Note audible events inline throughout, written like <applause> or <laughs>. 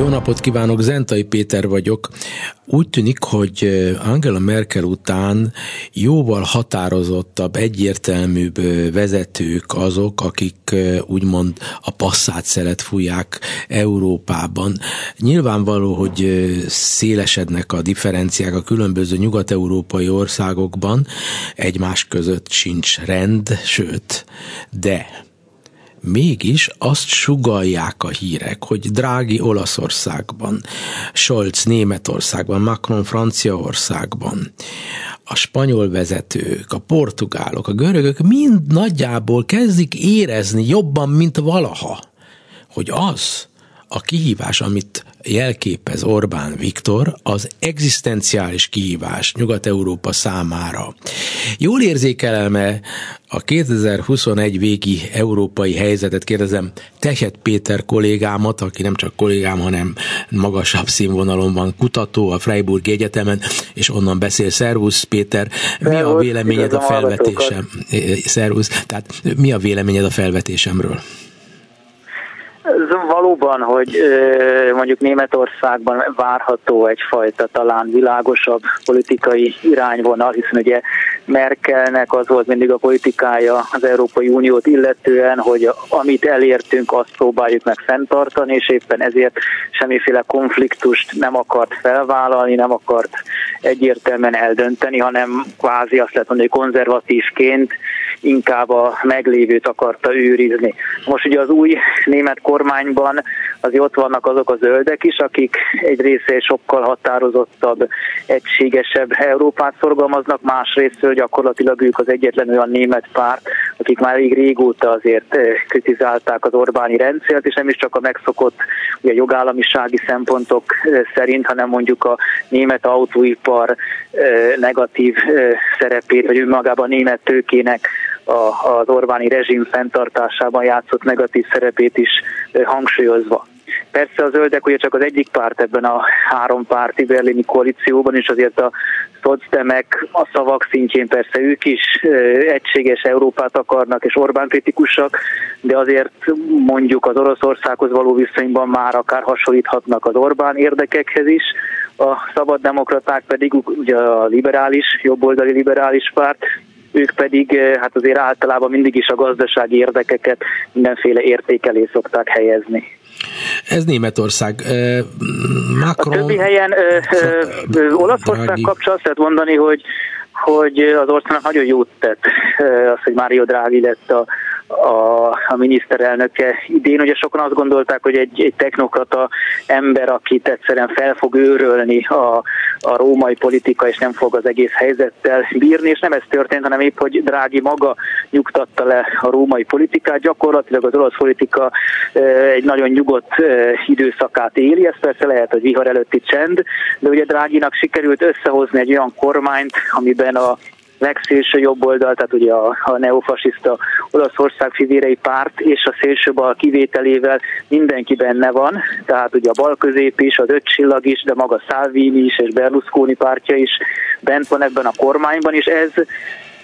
Jó napot kívánok, Zentai Péter vagyok. Úgy tűnik, hogy Angela Merkel után jóval határozottabb, egyértelműbb vezetők azok, akik úgymond a passzát szelet fújják Európában. Nyilvánvaló, hogy szélesednek a differenciák a különböző nyugat-európai országokban, egymás között sincs rend, sőt, de mégis azt sugalják a hírek, hogy Drági Olaszországban, Scholz Németországban, Macron Franciaországban, a spanyol vezetők, a portugálok, a görögök mind nagyjából kezdik érezni jobban, mint valaha, hogy az, a kihívás, amit jelképez Orbán Viktor, az egzisztenciális kihívás Nyugat-Európa számára. Jól érzékelme a 2021 végi európai helyzetet, kérdezem Tehet Péter kollégámat, aki nem csak kollégám, hanem magasabb színvonalon van kutató a Freiburg Egyetemen, és onnan beszél. Szervusz Péter, mi a véleményed a felvetésem? Szervusz, tehát mi a véleményed a felvetésemről? Valóban, hogy mondjuk Németországban várható egyfajta talán világosabb politikai irányvonal, hiszen ugye Merkelnek az volt mindig a politikája az Európai Uniót illetően, hogy amit elértünk, azt próbáljuk meg fenntartani, és éppen ezért semmiféle konfliktust nem akart felvállalni, nem akart egyértelműen eldönteni, hanem kvázi azt lehet mondani, hogy konzervatívként inkább a meglévőt akarta őrizni. Most ugye az új német kormányban azért ott vannak azok a zöldek is, akik egy része sokkal határozottabb, egységesebb Európát szorgalmaznak, másrészt gyakorlatilag ők az egyetlen olyan német párt, akik már elég régóta azért eh, kritizálták az Orbáni rendszert, és nem is csak a megszokott ugye, jogállamisági szempontok eh, szerint, hanem mondjuk a német autóipar eh, negatív szerepét, vagy önmagában a német tőkének az Orbáni rezsim fenntartásában játszott negatív szerepét is hangsúlyozva. Persze a zöldek ugye csak az egyik párt ebben a három párti berlini koalícióban, és azért a szocdemek a szavak szintjén persze ők is egységes Európát akarnak, és Orbán kritikusak, de azért mondjuk az Oroszországhoz való viszonyban már akár hasonlíthatnak az Orbán érdekekhez is, a szabaddemokraták pedig ugye a liberális, jobboldali liberális párt, ők pedig hát azért általában mindig is a gazdasági érdekeket mindenféle értékelé szokták helyezni. Ez Németország. Macron... A többi helyen ö, ö, Olaszország kapcsán azt lehet mondani, hogy hogy az országnak nagyon jót tett az, hogy Mário Draghi lett a, a, a miniszterelnöke idén. Ugye sokan azt gondolták, hogy egy, egy technokrata ember, akit egyszerűen fel fog őrölni a, a római politika, és nem fog az egész helyzettel bírni, és nem ez történt, hanem épp, hogy Drági maga nyugtatta le a római politikát. Gyakorlatilag az olasz politika egy nagyon nyugodt időszakát éli, ez persze lehet, hogy vihar előtti csend, de ugye Dráginak sikerült összehozni egy olyan kormányt, amiben a legszélső jobb oldal, tehát ugye a, a neofasiszta Olaszország fivérei párt és a szélső bal kivételével mindenki benne van, tehát ugye a bal közép is, az öt csillag is, de maga Salvini is és Berlusconi pártja is bent van ebben a kormányban, és ez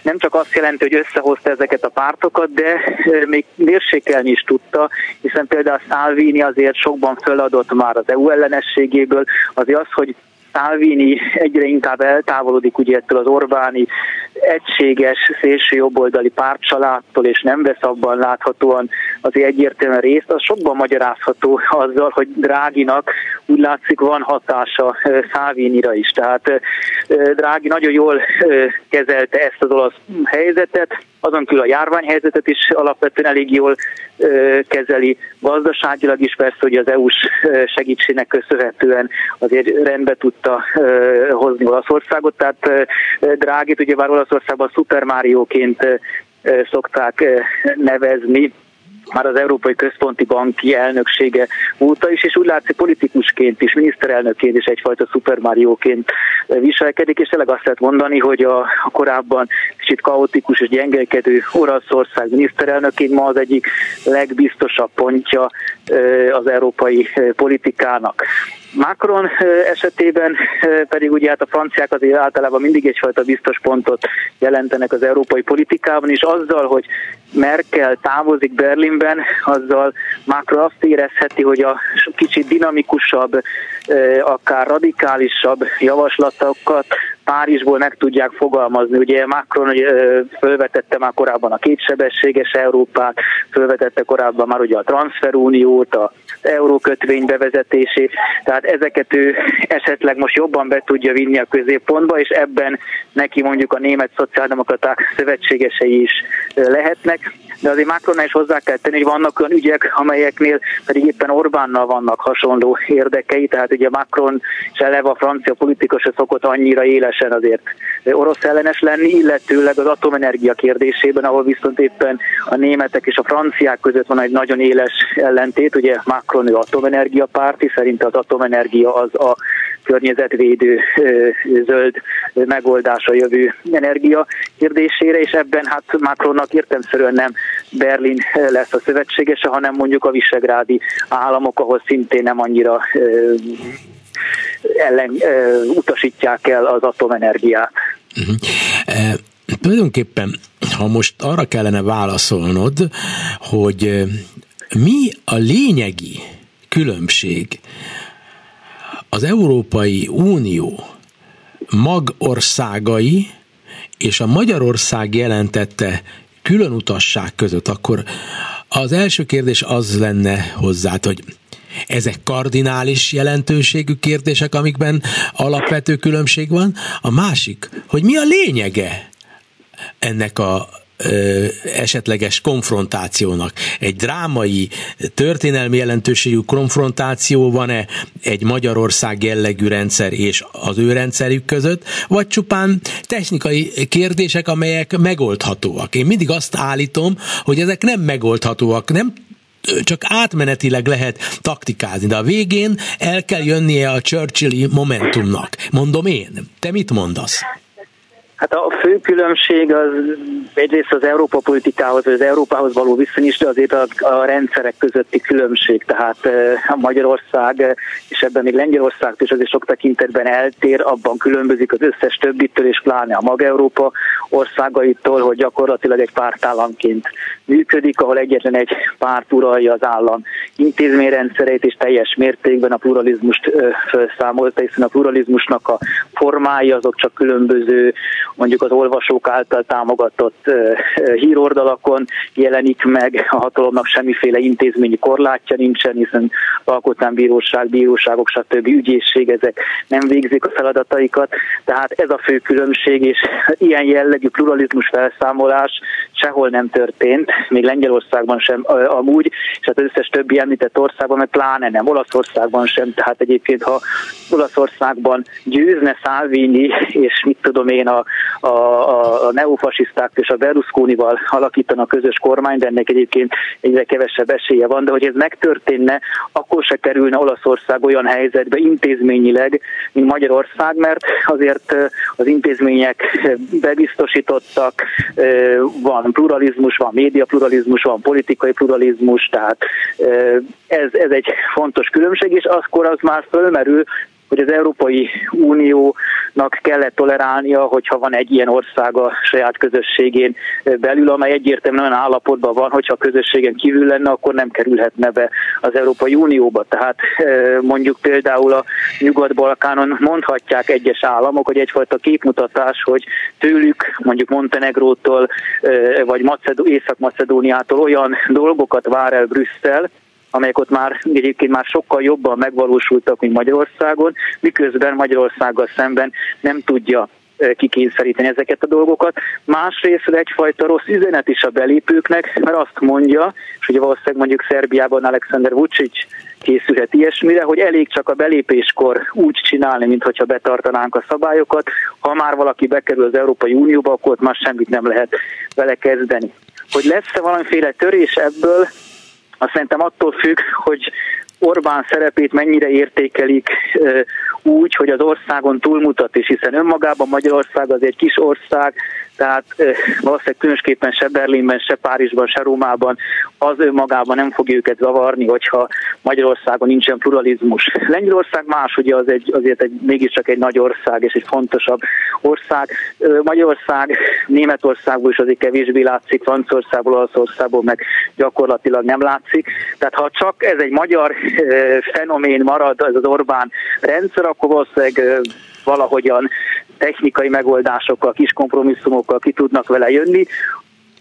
nem csak azt jelenti, hogy összehozta ezeket a pártokat, de még mérsékelni is tudta, hiszen például Salvini azért sokban feladott már az EU ellenességéből, azért az, hogy Salvini egyre inkább eltávolodik ugye ettől az Orbáni egységes szélső jobboldali pártcsaládtól, és nem vesz abban láthatóan azért egyértelműen részt, az sokban magyarázható azzal, hogy Dráginak úgy látszik van hatása Szávinira is. Tehát Drági nagyon jól kezelte ezt az olasz helyzetet, azon kívül a járványhelyzetet is alapvetően elég jól kezeli, gazdaságilag is persze, hogy az EU-s segítségnek köszönhetően azért rendbe tudta hozni Olaszországot, tehát Drágit ugye már Olaszországban Super Mario-ként szokták nevezni, már az Európai Központi Banki elnöksége óta is, és úgy látszik politikusként is, miniszterelnökként is egyfajta Super Mario-ként viselkedik, és tényleg azt lehet mondani, hogy a, korábban kicsit kaotikus és gyengelkedő Oroszország miniszterelnöként ma az egyik legbiztosabb pontja az európai politikának. Macron esetében pedig ugye hát a franciák azért általában mindig egyfajta biztos pontot jelentenek az európai politikában, és azzal, hogy Merkel távozik Berlinben, azzal Macron azt érezheti, hogy a kicsit dinamikusabb, akár radikálisabb javaslatokat Párizsból meg tudják fogalmazni. Ugye Macron hogy fölvetette már korábban a kétsebességes Európát, fölvetette korábban már ugye a transferuniót, a eurókötvény bevezetését, tehát ezeket ő esetleg most jobban be tudja vinni a középpontba, és ebben neki mondjuk a német szociáldemokraták szövetségesei is lehetnek. De azért Macronnál is hozzá kell tenni, hogy vannak olyan ügyek, amelyeknél pedig éppen Orbánnal vannak hasonló érdekei, tehát ugye Macron és eleve a francia politikus szokott annyira élesen azért orosz ellenes lenni, illetőleg az atomenergia kérdésében, ahol viszont éppen a németek és a franciák között van egy nagyon éles ellentét, ugye Macron ő atomenergia párti, szerint az atomenergia az a környezetvédő zöld megoldása jövő energia kérdésére, és ebben hát Macronnak értemszerűen nem Berlin lesz a szövetségese, hanem mondjuk a visegrádi államok, ahol szintén nem annyira ellen utasítják el az atomenergiát. Uh-huh. Tulajdonképpen, ha most arra kellene válaszolnod, hogy mi a lényegi különbség az Európai Unió magországai és a Magyarország jelentette külön utasság között, akkor az első kérdés az lenne hozzá, hogy ezek kardinális jelentőségű kérdések, amikben alapvető különbség van. A másik, hogy mi a lényege ennek a esetleges konfrontációnak. Egy drámai, történelmi jelentőségű konfrontáció van-e egy Magyarország jellegű rendszer és az ő rendszerük között, vagy csupán technikai kérdések, amelyek megoldhatóak. Én mindig azt állítom, hogy ezek nem megoldhatóak, nem csak átmenetileg lehet taktikázni, de a végén el kell jönnie a Churchilli momentumnak. Mondom én. Te mit mondasz? Hát a fő különbség az egyrészt az Európa politikához, vagy az Európához való viszony is, de azért a, a rendszerek közötti különbség. Tehát a Magyarország, és ebben még Lengyelország is azért sok tekintetben eltér, abban különbözik az összes többitől, és pláne a Mag-Európa országaitól, hogy gyakorlatilag egy pártállamként működik, ahol egyetlen egy párt uralja az állam intézményrendszereit, és teljes mértékben a pluralizmust felszámolta, hiszen a pluralizmusnak a formái azok csak különböző mondjuk az olvasók által támogatott híroldalakon jelenik meg, a hatalomnak semmiféle intézményi korlátja nincsen, hiszen alkotmánybíróság, bíróságok, stb. ügyészség, ezek nem végzik a feladataikat, tehát ez a fő különbség, és ilyen jellegű pluralizmus felszámolás sehol nem történt, még Lengyelországban sem amúgy, és hát az összes többi említett országban, meg pláne nem, Olaszországban sem, tehát egyébként ha Olaszországban győzne Salvini, és mit tudom én, a, a, a neofasiszták és a Berlusconival alakítanak közös kormány, de ennek egyébként egyre kevesebb esélye van, de hogy ez megtörténne, akkor se kerülne Olaszország olyan helyzetbe intézményileg, mint Magyarország, mert azért az intézmények bebiztosítottak, van pluralizmus, van média pluralizmus, van politikai pluralizmus, tehát ez, ez egy fontos különbség, és akkor az már fölmerül, hogy az Európai Uniónak kellett tolerálnia, hogyha van egy ilyen ország a saját közösségén belül, amely egyértelműen olyan állapotban van, hogyha a közösségen kívül lenne, akkor nem kerülhetne be az Európai Unióba. Tehát e, mondjuk például a Nyugat-Balkánon mondhatják egyes államok, hogy egyfajta képmutatás, hogy tőlük, mondjuk Montenegrótól e, vagy Észak-Macedóniától olyan dolgokat vár el Brüsszel, amelyek ott már egyébként már sokkal jobban megvalósultak, mint Magyarországon, miközben Magyarországgal szemben nem tudja kikényszeríteni ezeket a dolgokat. Másrészt egyfajta rossz üzenet is a belépőknek, mert azt mondja, és ugye valószínűleg mondjuk Szerbiában Alexander Vucic készülhet ilyesmire, hogy elég csak a belépéskor úgy csinálni, mintha betartanánk a szabályokat. Ha már valaki bekerül az Európai Unióba, akkor ott már semmit nem lehet vele kezdeni. Hogy lesz-e valamiféle törés ebből, azt szerintem attól függ, hogy Orbán szerepét mennyire értékelik úgy, hogy az országon túlmutat is, hiszen önmagában Magyarország az egy kis ország, tehát valószínűleg különösképpen se Berlinben, se Párizsban, se Rómában az önmagában nem fogja őket zavarni, hogyha Magyarországon nincsen pluralizmus. Lengyelország más, ugye az egy, azért egy, mégiscsak egy nagy ország és egy fontosabb ország. Magyarország, Németországból is azért kevésbé látszik, Franciaországból, Olaszországból meg gyakorlatilag nem látszik. Tehát ha csak ez egy magyar <laughs> fenomén marad, ez az Orbán rendszer, akkor valószínűleg valahogyan technikai megoldásokkal, kis kompromisszumokkal ki tudnak vele jönni.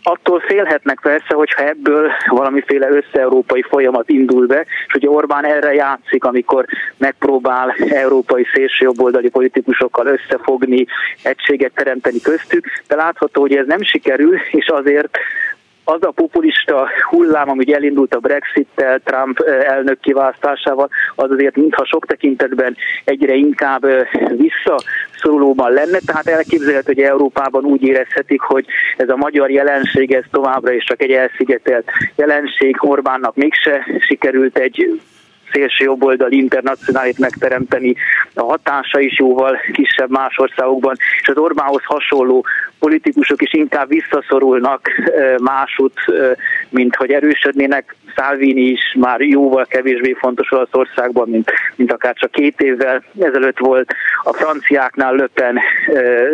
Attól félhetnek persze, hogyha ebből valamiféle össze-európai folyamat indul be, és ugye Orbán erre játszik, amikor megpróbál európai szélsőjobboldali politikusokkal összefogni, egységet teremteni köztük, de látható, hogy ez nem sikerül, és azért az a populista hullám, ami elindult a Brexit-tel, Trump elnök kiválasztásával, az azért mintha sok tekintetben egyre inkább visszaszorulóban lenne, tehát elképzelhető, hogy Európában úgy érezhetik, hogy ez a magyar jelenség, ez továbbra is csak egy elszigetelt jelenség, Orbánnak mégse sikerült egy szélső jobboldal internacionálit megteremteni, a hatása is jóval kisebb más országokban, és az Orbánhoz hasonló politikusok is inkább visszaszorulnak másút, mint hogy erősödnének. Salvini is már jóval kevésbé fontos Olaszországban, mint, mint akár csak két évvel ezelőtt volt. A franciáknál löpen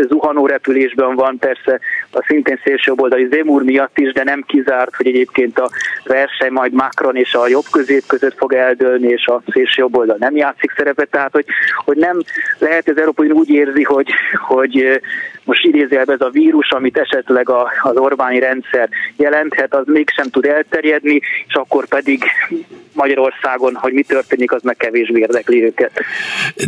zuhanó repülésben van, persze a szintén szélsőjobboldali Zemur miatt is, de nem kizárt, hogy egyébként a verseny majd Macron és a jobb közép között fog eldőlni, és a szélsőjobboldal nem játszik szerepet, tehát hogy, hogy nem lehet az Európai úgy érzi, hogy, hogy most idézőjelben ez a vírus, amit esetleg a, az Orbáni rendszer jelenthet, az mégsem tud elterjedni, és akkor pedig Magyarországon, hogy mi történik, az meg kevésbé érdekli őket.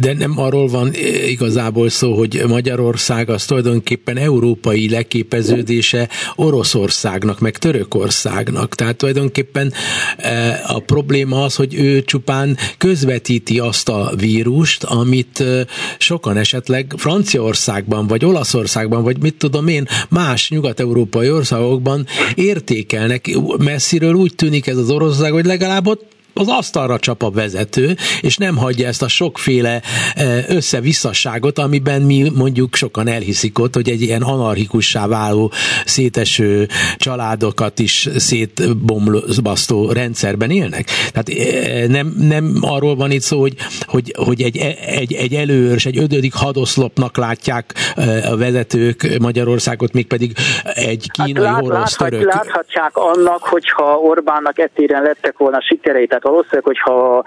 De nem arról van igazából szó, hogy Magyarország az tulajdonképpen európai leképeződése Oroszországnak, meg Törökországnak. Tehát tulajdonképpen e, a probléma az, hogy ő csupán közvetíti azt a vírust, amit e, sokan esetleg Franciaországban vagy Olaszországban, vagy mit tudom én, más nyugat-európai országokban értékelnek. Messziről úgy tűnik ez az Oroszország, hogy legalább ott az asztalra csap a vezető, és nem hagyja ezt a sokféle e, összevisszaságot, amiben mi mondjuk sokan elhiszik ott, hogy egy ilyen anarchikussá váló, széteső családokat is szétbombasztó rendszerben élnek. Tehát e, nem, nem arról van itt szó, hogy, hogy, hogy egy, egy, egy előőrs, egy ötödik hadoszlopnak látják e, a vezetők Magyarországot, még pedig egy kínai, hát lát, orosz, török. Láthatják annak, hogyha Orbánnak etéren lettek volna sikerei, tehát valószínűleg, hogyha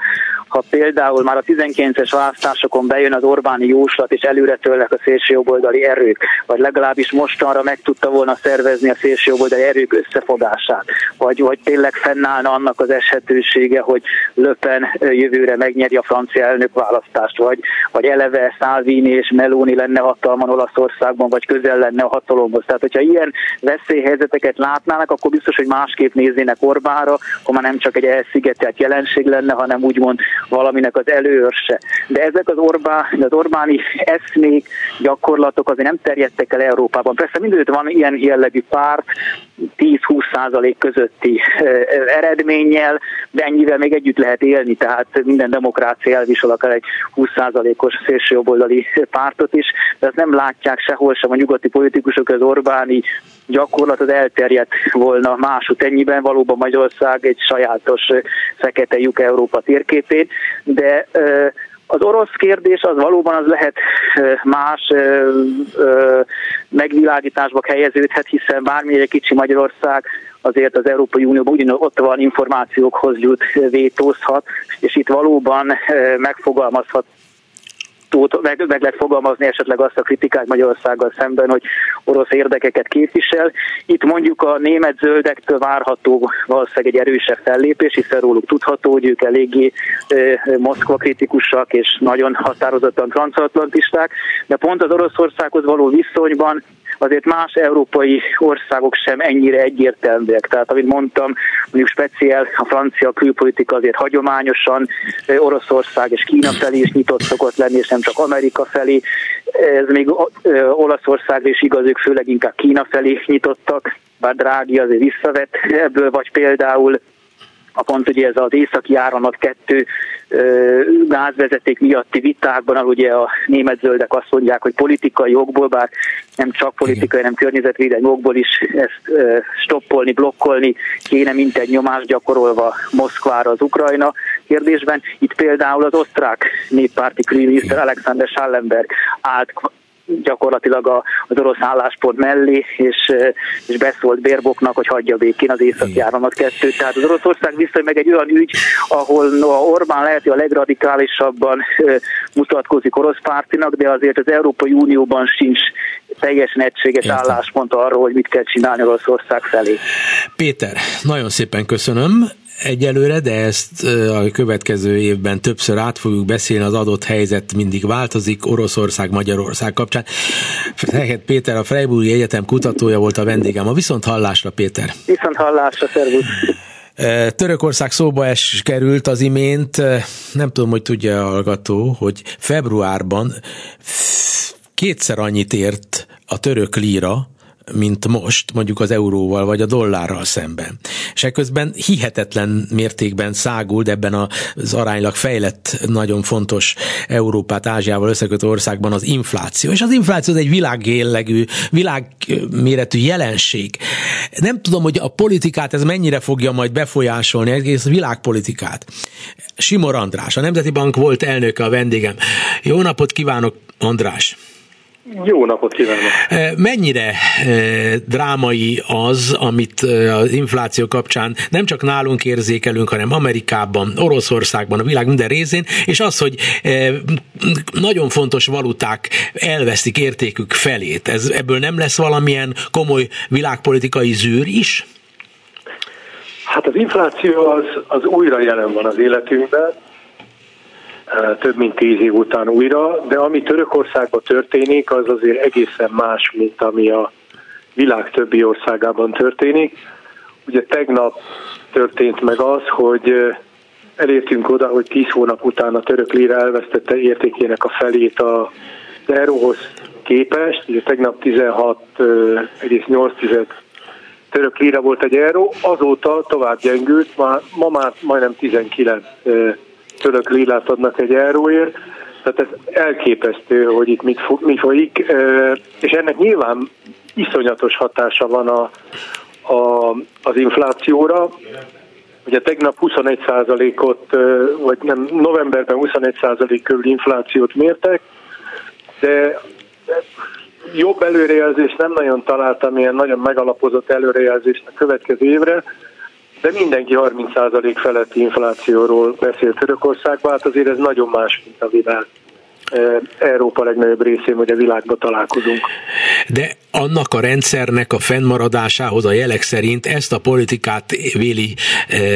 ha például már a 19-es választásokon bejön az Orbáni jóslat, és előre tőlek a szélsőjobboldali erők, vagy legalábbis mostanra meg tudta volna szervezni a szélsőjobboldali erők összefogását, vagy, vagy tényleg fennállna annak az eshetősége, hogy Löpen jövőre megnyeri a francia elnök választást, vagy, vagy eleve Salvini és Meloni lenne hatalman Olaszországban, vagy közel lenne a hatalomhoz. Tehát, hogyha ilyen veszélyhelyzeteket látnának, akkor biztos, hogy másképp néznének Orbánra, akkor már nem csak egy elszigetelt jelenség lenne, hanem úgymond valaminek az előörse. De ezek az, Orbán, az Orbáni eszmék, gyakorlatok azért nem terjedtek el Európában. Persze mindőtt van ilyen jellegű párt, 10-20 százalék közötti eredménnyel, de ennyivel még együtt lehet élni, tehát minden demokrácia elvisel akár egy 20 százalékos szélsőjobboldali pártot is, de azt nem látják sehol sem a nyugati politikusok, az Orbáni gyakorlat az elterjedt volna másút ennyiben, valóban Magyarország egy sajátos fekete lyuk Európa térképét, de az orosz kérdés az valóban az lehet más megvilágításba helyeződhet, hiszen bármilyen kicsi Magyarország azért az Európai Unióban ugyan ott van információkhoz jut, vétózhat, és itt valóban megfogalmazhat meg, meg lehet fogalmazni esetleg azt a kritikát Magyarországgal szemben, hogy orosz érdekeket képvisel. Itt mondjuk a német zöldektől várható valószínűleg egy erősebb fellépés, hiszen róluk tudható, hogy ők eléggé Moszkva kritikusak és nagyon határozottan transatlantisták, de pont az Oroszországhoz való viszonyban azért más európai országok sem ennyire egyértelműek. Tehát, amit mondtam, mondjuk speciál a francia külpolitika azért hagyományosan Oroszország és Kína felé is nyitott szokott lenni, és nem csak Amerika felé. Ez még Olaszország is igaz, ők főleg inkább Kína felé nyitottak, bár Drági azért visszavett ebből, vagy például a pont ugye ez az északi áramlat kettő gázvezeték miatti vitákban, ahol ugye a német zöldek azt mondják, hogy politikai jogból, bár nem csak politikai, hanem környezetvédelmi jogból is ezt stoppolni, blokkolni kéne, mint egy nyomást gyakorolva Moszkvára az Ukrajna kérdésben. Itt például az osztrák néppárti külügyminiszter Alexander Schallenberg állt gyakorlatilag az orosz álláspont mellé, és, és beszólt Bérboknak, hogy hagyja békén az északi áramlat kettőt. Tehát az Oroszország viszony meg egy olyan ügy, ahol no, Orbán lehet, hogy a legradikálisabban mutatkozik orosz pártinak, de azért az Európai Unióban sincs teljesen egységes Értem. álláspont arról, hogy mit kell csinálni Oroszország felé. Péter, nagyon szépen köszönöm egyelőre, de ezt a következő évben többször át fogjuk beszélni, az adott helyzet mindig változik, Oroszország, Magyarország kapcsán. Fehet Péter, a Freiburgi Egyetem kutatója volt a vendégem. A viszont hallásra, Péter. Viszont hallásra, szervusz. Törökország szóba es került az imént, nem tudom, hogy tudja a hallgató, hogy februárban kétszer annyit ért a török líra, mint most, mondjuk az euróval vagy a dollárral szemben. És ekközben hihetetlen mértékben száguld ebben az aránylag fejlett, nagyon fontos Európát, Ázsiával összekötő országban az infláció. És az infláció egy világgéllegű, világméretű jelenség. Nem tudom, hogy a politikát ez mennyire fogja majd befolyásolni, egész világpolitikát. Simor András, a Nemzeti Bank volt elnöke a vendégem. Jó napot kívánok, András! Jó napot kívánok! Eh, mennyire eh, drámai az, amit eh, az infláció kapcsán nem csak nálunk érzékelünk, hanem Amerikában, Oroszországban, a világ minden részén, és az, hogy nagyon fontos valuták elveszik értékük felét. Ez, ebből nem lesz valamilyen komoly világpolitikai zűr is? Hát az infláció az, az újra jelen van az életünkben, több mint tíz év után újra, de ami Törökországban történik, az azért egészen más, mint ami a világ többi országában történik. Ugye tegnap történt meg az, hogy elértünk oda, hogy 10 hónap után a török lira elvesztette értékének a felét a euróhoz képest. Ugye tegnap 16,8 török lira volt egy euró, azóta tovább gyengült, ma, ma már majdnem 19 török lilát adnak egy euróért, tehát ez elképesztő, hogy itt mit, mi folyik, és ennek nyilván iszonyatos hatása van a, a, az inflációra. Ugye tegnap 21%-ot, vagy nem, novemberben 21% körül inflációt mértek, de jobb előrejelzést nem nagyon találtam, ilyen nagyon megalapozott előrejelzést a következő évre de mindenki 30% feletti inflációról beszél Törökországban, hát azért ez nagyon más, mint a világ. Európa legnagyobb részén, vagy a világban találkozunk. De annak a rendszernek a fennmaradásához a jelek szerint ezt a politikát véli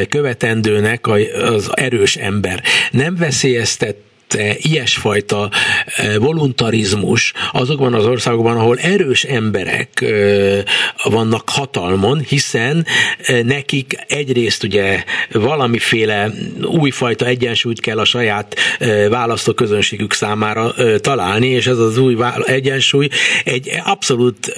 követendőnek az erős ember. Nem veszélyeztet ilyesfajta e, voluntarizmus azokban az országokban, ahol erős emberek e, vannak hatalmon, hiszen nekik egyrészt ugye valamiféle újfajta egyensúlyt kell a saját választóközönségük számára találni, és ez az új egyensúly egy abszolút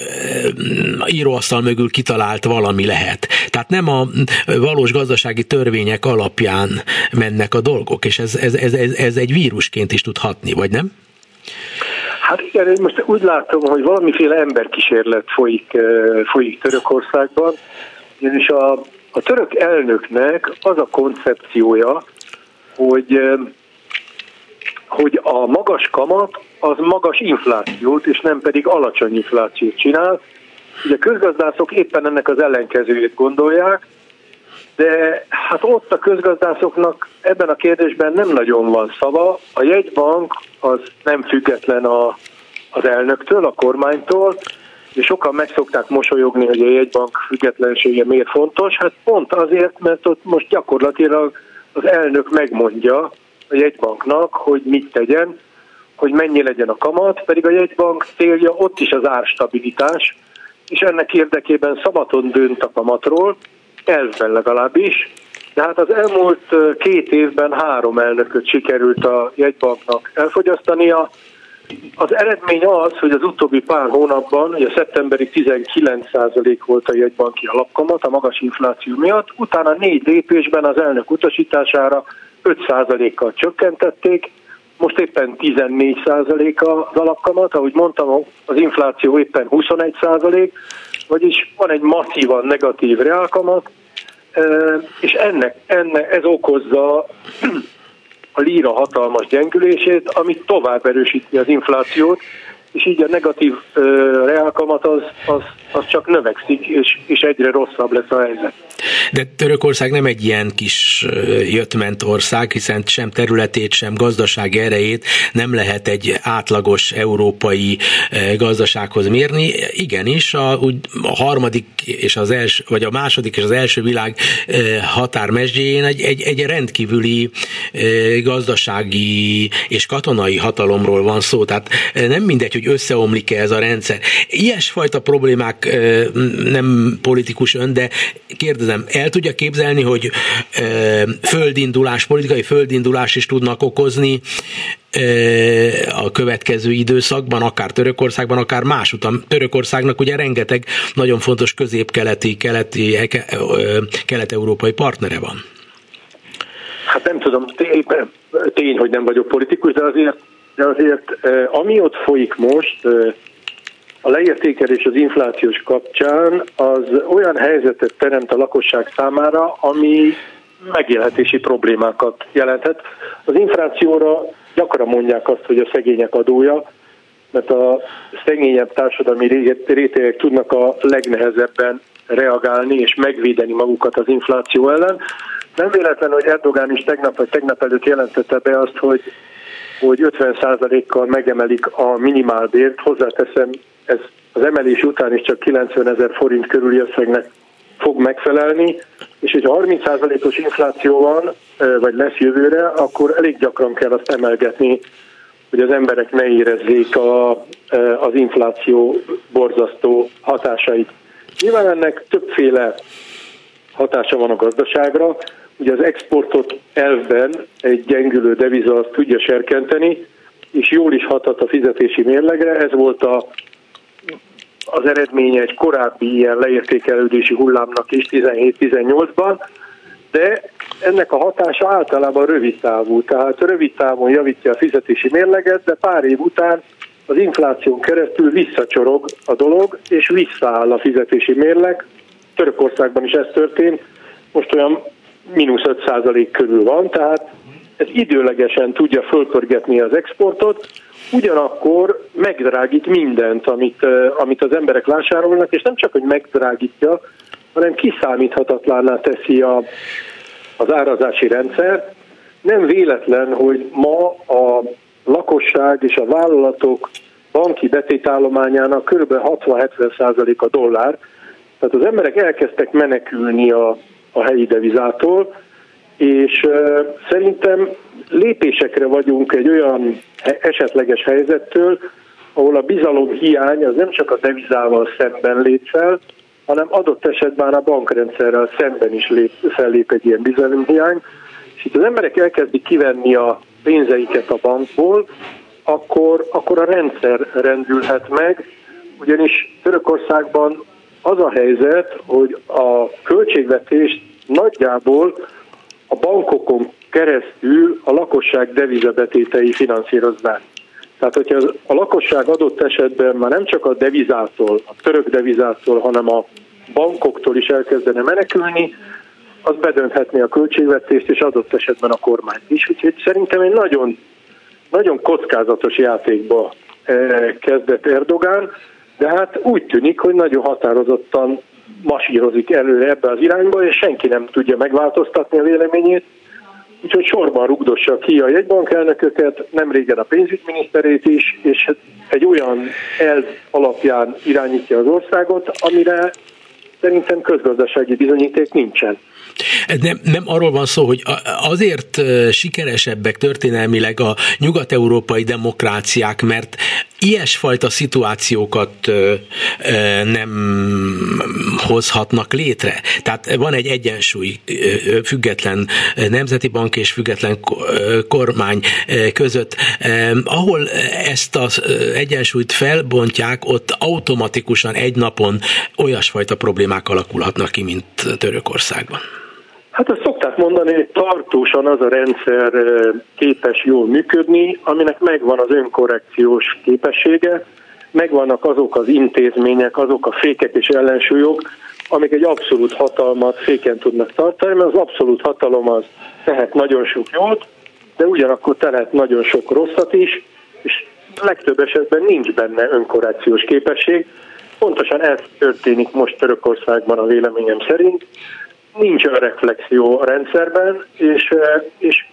íróasztal mögül kitalált valami lehet. Tehát nem a valós gazdasági törvények alapján mennek a dolgok, és ez, ez, ez, ez egy vírus vírusként is tud hatni, vagy nem? Hát igen, én most úgy látom, hogy valamiféle emberkísérlet folyik, folyik Törökországban, és a, a török elnöknek az a koncepciója, hogy hogy a magas kamat az magas inflációt, és nem pedig alacsony inflációt csinál. Ugye a közgazdászok éppen ennek az ellenkezőjét gondolják, de hát ott a közgazdászoknak ebben a kérdésben nem nagyon van szava. A jegybank az nem független a, az elnöktől, a kormánytól, és sokan meg szokták mosolyogni, hogy a jegybank függetlensége miért fontos. Hát pont azért, mert ott most gyakorlatilag az elnök megmondja a jegybanknak, hogy mit tegyen, hogy mennyi legyen a kamat, pedig a jegybank célja ott is az árstabilitás, és ennek érdekében szabaton dönt a kamatról, elvben legalábbis, de hát az elmúlt két évben három elnököt sikerült a jegybanknak elfogyasztania, Az eredmény az, hogy az utóbbi pár hónapban, ugye szeptemberi 19% volt a jegybanki alapkamat a magas infláció miatt, utána négy lépésben az elnök utasítására 5%-kal csökkentették, most éppen 14% az alapkamat, ahogy mondtam, az infláció éppen 21%, vagyis van egy masszívan negatív reálkamat, és ennek, ennek ez okozza a líra hatalmas gyengülését, ami tovább erősíti az inflációt, és így a negatív reálkamat az, az, az csak növekszik, és, és egyre rosszabb lesz a helyzet. De Törökország nem egy ilyen kis jött-ment ország, hiszen sem területét, sem gazdasági erejét nem lehet egy átlagos európai gazdasághoz mérni. Igenis, a, úgy, a harmadik és az első, vagy a második és az első világ határmesdjéjén egy, egy, egy rendkívüli gazdasági és katonai hatalomról van szó. Tehát nem mindegy, hogy összeomlik-e ez a rendszer. Ilyesfajta problémák nem politikus ön, de kérdezem, kérdezem, el tudja képzelni, hogy e, földindulás, politikai földindulás is tudnak okozni e, a következő időszakban, akár Törökországban, akár másutam. Törökországnak ugye rengeteg nagyon fontos közép-keleti, keleti, e, kelet-európai partnere van. Hát nem tudom, tény, hogy nem vagyok politikus, de azért, de azért ami ott folyik most, a leértékelés az inflációs kapcsán az olyan helyzetet teremt a lakosság számára, ami megélhetési problémákat jelenthet. Az inflációra gyakran mondják azt, hogy a szegények adója, mert a szegényebb társadalmi rétegek tudnak a legnehezebben reagálni és megvédeni magukat az infláció ellen. Nem véletlen, hogy Erdogán is tegnap vagy tegnap előtt jelentette be azt, hogy hogy 50%-kal megemelik a minimálbért, hozzáteszem ez az emelés után is csak 90 ezer forint körüli összegnek fog megfelelni, és hogy 30%-os infláció van, vagy lesz jövőre, akkor elég gyakran kell azt emelgetni, hogy az emberek ne érezzék a, az infláció borzasztó hatásait. Nyilván ennek többféle hatása van a gazdaságra, ugye az exportot elvben egy gyengülő deviza tudja serkenteni, és jól is hathat a fizetési mérlegre, ez volt a az eredménye egy korábbi ilyen leértékelődési hullámnak is 17-18-ban, de ennek a hatása általában rövid távú, tehát rövid távon javítja a fizetési mérleget, de pár év után az infláción keresztül visszacsorog a dolog, és visszaáll a fizetési mérleg. Törökországban is ez történt, most olyan mínusz 5% körül van, tehát ez időlegesen tudja fölpörgetni az exportot, ugyanakkor megdrágít mindent, amit, amit az emberek vásárolnak, és nem csak, hogy megdrágítja, hanem kiszámíthatatlaná teszi a, az árazási rendszer. Nem véletlen, hogy ma a lakosság és a vállalatok banki betétállományának kb. 60-70% a dollár, tehát az emberek elkezdtek menekülni a, a helyi devizától, és szerintem lépésekre vagyunk egy olyan esetleges helyzettől, ahol a bizalom hiány az nem csak a devizával szemben lép fel, hanem adott esetben a bankrendszerrel szemben is lép, fellép egy ilyen bizalomhiány, és itt az emberek elkezdik kivenni a pénzeiket a bankból, akkor, akkor a rendszer rendülhet meg, ugyanis Törökországban az a helyzet, hogy a költségvetést nagyjából a bankokon keresztül a lakosság devizabetétei finanszíroznák. Tehát, hogyha a lakosság adott esetben már nem csak a devizától, a török devizától, hanem a bankoktól is elkezdene menekülni, az bedönthetné a költségvetést, és adott esetben a kormányt is. Úgyhogy szerintem egy nagyon, nagyon kockázatos játékba eh, kezdett Erdogán, de hát úgy tűnik, hogy nagyon határozottan masírozik előre ebbe az irányba, és senki nem tudja megváltoztatni a véleményét, úgyhogy sorban rugdossa ki a jegybankelnököket, nem régen a pénzügyminiszterét is, és egy olyan elv alapján irányítja az országot, amire szerintem közgazdasági bizonyíték nincsen. Nem, nem arról van szó, hogy azért sikeresebbek történelmileg a nyugat-európai demokráciák, mert ilyesfajta szituációkat nem hozhatnak létre. Tehát van egy egyensúly független nemzeti bank és független kormány között. Ahol ezt az egyensúlyt felbontják, ott automatikusan egy napon olyasfajta problémák alakulhatnak ki, mint Törökországban. Hát azt szokták mondani, hogy tartósan az a rendszer képes jól működni, aminek megvan az önkorrekciós képessége, megvannak azok az intézmények, azok a fékek és ellensúlyok, amik egy abszolút hatalmat féken tudnak tartani, mert az abszolút hatalom az tehet nagyon sok jót, de ugyanakkor tehet nagyon sok rosszat is, és legtöbb esetben nincs benne önkorrekciós képesség. Pontosan ez történik most Törökországban a véleményem szerint, nincs olyan reflexió a rendszerben, és, és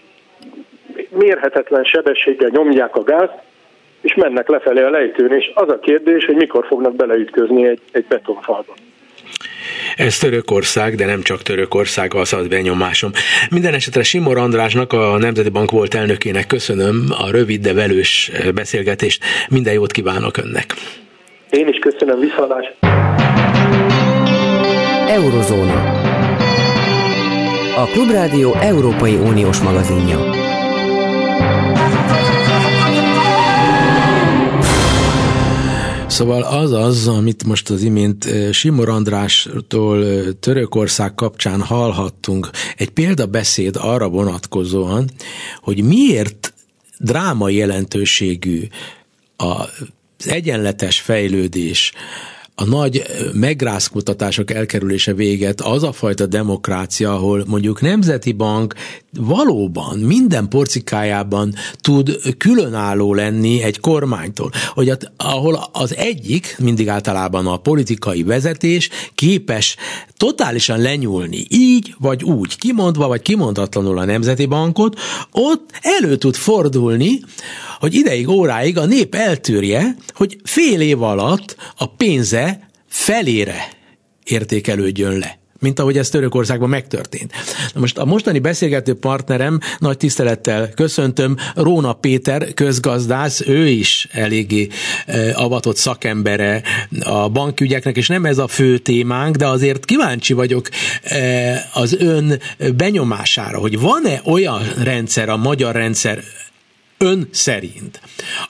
mérhetetlen sebességgel nyomják a gázt, és mennek lefelé a lejtőn, és az a kérdés, hogy mikor fognak beleütközni egy, egy betonfalba. Ez Törökország, de nem csak Törökország, az az benyomásom. Minden esetre Simor Andrásnak, a Nemzeti Bank volt elnökének köszönöm a rövid, de velős beszélgetést. Minden jót kívánok önnek. Én is köszönöm, viszalás. Eurozóna a Klubrádió Európai Uniós magazinja. Szóval az az, amit most az imént Simor Andrástól Törökország kapcsán hallhattunk, egy példabeszéd arra vonatkozóan, hogy miért drámai jelentőségű az egyenletes fejlődés, a nagy megrázkutatások elkerülése véget az a fajta demokrácia, ahol mondjuk Nemzeti Bank valóban minden porcikájában tud különálló lenni egy kormánytól, hogy ahol az egyik, mindig általában a politikai vezetés képes totálisan lenyúlni, így vagy úgy, kimondva vagy kimondatlanul a Nemzeti Bankot, ott elő tud fordulni, hogy ideig, óráig a nép eltűrje, hogy fél év alatt a pénze felére értékelődjön le mint ahogy ez Törökországban megtörtént. Na most a mostani beszélgető partnerem, nagy tisztelettel köszöntöm, Róna Péter, közgazdász, ő is eléggé eh, avatott szakembere a bankügyeknek, és nem ez a fő témánk, de azért kíváncsi vagyok eh, az ön benyomására, hogy van-e olyan rendszer, a magyar rendszer ön szerint,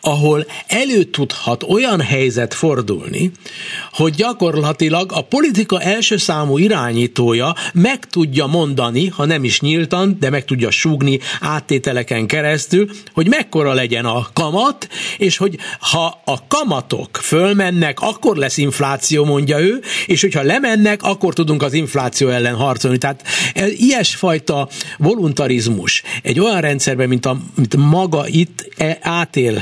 ahol elő tudhat olyan helyzet fordulni, hogy gyakorlatilag a politika első számú irányítója meg tudja mondani, ha nem is nyíltan, de meg tudja súgni áttételeken keresztül, hogy mekkora legyen a kamat, és hogy ha a kamatok fölmennek, akkor lesz infláció, mondja ő, és hogyha lemennek, akkor tudunk az infláció ellen harcolni. Tehát ilyesfajta voluntarizmus egy olyan rendszerben, mint, a, mint maga itt e, átél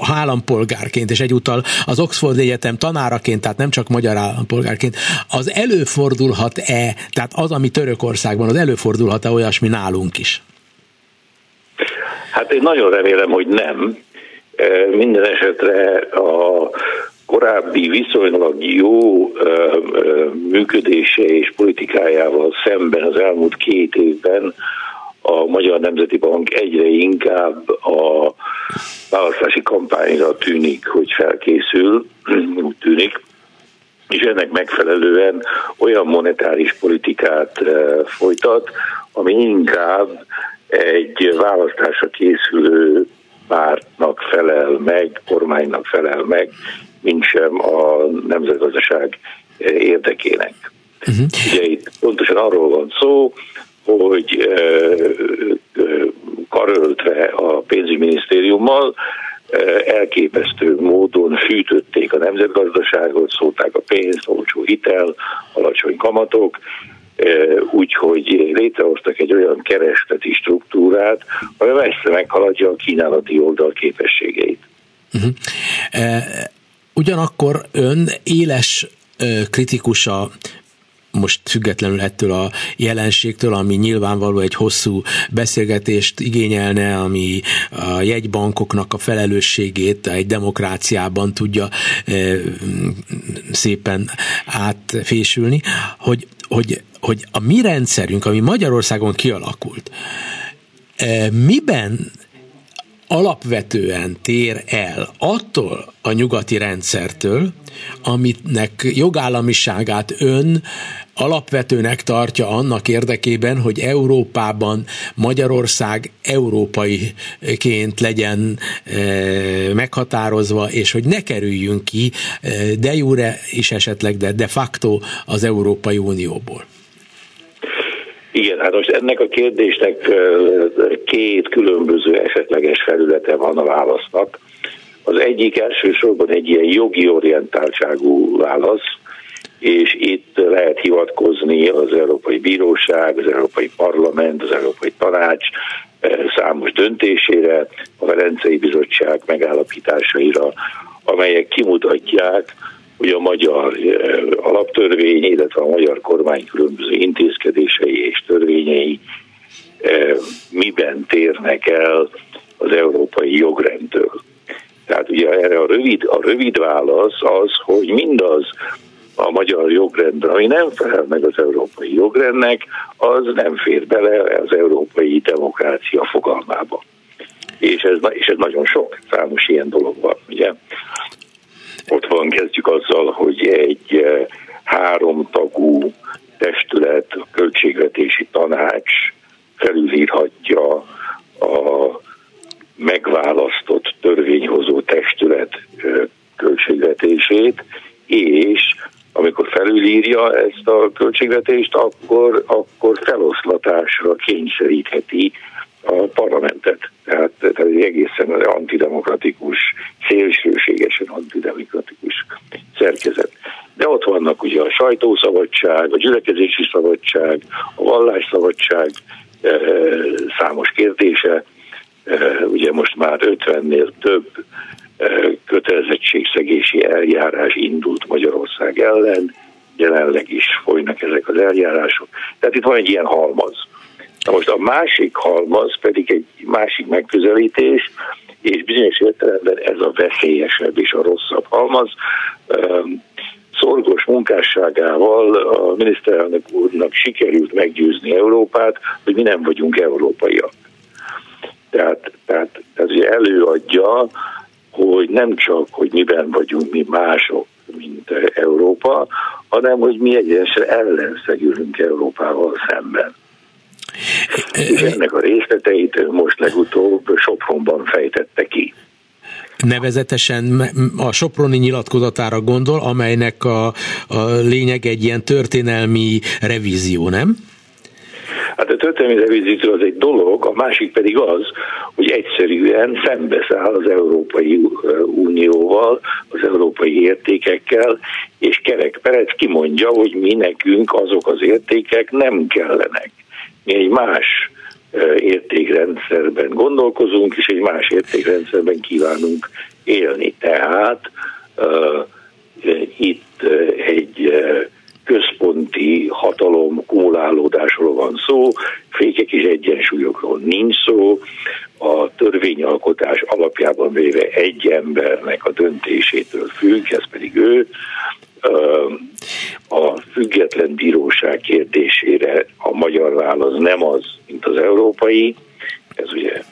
állampolgárként, és egyúttal az Oxford Egyetem tanáraként, tehát nem csak magyar állampolgárként, az előfordulhat-e, tehát az, ami Törökországban, az előfordulhat-e olyasmi nálunk is? Hát én nagyon remélem, hogy nem. E, minden esetre a korábbi viszonylag jó működése és politikájával szemben az elmúlt két évben a Magyar Nemzeti Bank egyre inkább a választási kampányra tűnik, hogy felkészül, <clears throat> úgy tűnik, és ennek megfelelően olyan monetáris politikát eh, folytat, ami inkább egy választásra készülő pártnak felel meg, kormánynak felel meg, mint sem a nemzetgazdaság eh, érdekének. Uh-huh. Ugye itt pontosan arról van szó, hogy karöltve a pénzügyminisztériummal elképesztő módon fűtötték a nemzetgazdaságot, szólták a pénzt, olcsó hitel, alacsony kamatok, úgyhogy létrehoztak egy olyan keresteti struktúrát, ami messze meghaladja a kínálati oldal képességeit. Uh-huh. Ugyanakkor ön éles kritikusa most függetlenül ettől a jelenségtől, ami nyilvánvaló egy hosszú beszélgetést igényelne, ami a jegybankoknak a felelősségét egy demokráciában tudja e, szépen átfésülni, hogy, hogy, hogy a mi rendszerünk, ami Magyarországon kialakult, e, miben alapvetően tér el attól a nyugati rendszertől, aminek jogállamiságát ön alapvetőnek tartja annak érdekében, hogy Európában Magyarország európaiként legyen e, meghatározva, és hogy ne kerüljünk ki e, de jure is esetleg, de de facto az Európai Unióból. Igen, hát most ennek a kérdésnek két különböző esetleges felülete van a válasznak. Az egyik elsősorban egy ilyen jogi orientáltságú válasz, és itt lehet hivatkozni az Európai Bíróság, az Európai Parlament, az Európai Tanács számos döntésére, a Velencei Bizottság megállapításaira, amelyek kimutatják, hogy a magyar alaptörvény, illetve a magyar kormány különböző intézkedései és törvényei miben térnek el az európai jogrendtől. Tehát ugye erre a rövid, a rövid válasz az, hogy mindaz a magyar jogrendben, ami nem felel meg az európai jogrendnek, az nem fér bele az európai demokrácia fogalmába. És ez, és ez nagyon sok, számos ilyen dolog van, ugye. Ott van, kezdjük azzal, hogy egy eh, háromtagú testület, a költségvetési tanács felülírhatja a megválasztott törvényhozó testület eh, költségvetését, és amikor felülírja ezt a költségvetést, akkor, akkor feloszlatásra kényszerítheti a parlamentet. Tehát, tehát egy egészen antidemokratikus, szélsőségesen antidemokratikus szerkezet. De ott vannak ugye a sajtószabadság, a gyülekezési szabadság, a vallásszabadság e, számos kérdése. E, ugye most már 50-nél több e, kötelezettségszegési eljárás indult Magyarország ellen, jelenleg is folynak ezek az eljárások. Tehát itt van egy ilyen halmaz. Na most a másik halmaz pedig egy másik megközelítés, és bizonyos értelemben ez a veszélyesebb és a rosszabb halmaz. Szorgos munkásságával a miniszterelnök úrnak sikerült meggyőzni Európát, hogy mi nem vagyunk európaiak. Tehát, tehát ez előadja, hogy nem csak, hogy miben vagyunk mi mások, mint Európa, hanem hogy mi egyenesen ellenszegülünk Európával szemben. És ennek a részleteit most legutóbb Sopronban fejtette ki. Nevezetesen a Soproni nyilatkozatára gondol, amelynek a, a lényeg egy ilyen történelmi revízió, nem? Hát a történelmi revízió az egy dolog, a másik pedig az, hogy egyszerűen szembeszáll az Európai Unióval, az európai értékekkel, és Kerek Perec kimondja, hogy mi nekünk azok az értékek nem kellenek mi egy más értékrendszerben gondolkozunk, és egy más értékrendszerben kívánunk élni. Tehát uh, itt egy uh, központi hatalom kumulálódásról van szó, fékek és egyensúlyokról nincs szó, a törvényalkotás alapjában véve egy embernek a döntésétől függ, ez pedig ő, a független bíróság kérdésére a magyar válasz nem az, mint az európai, ez ugye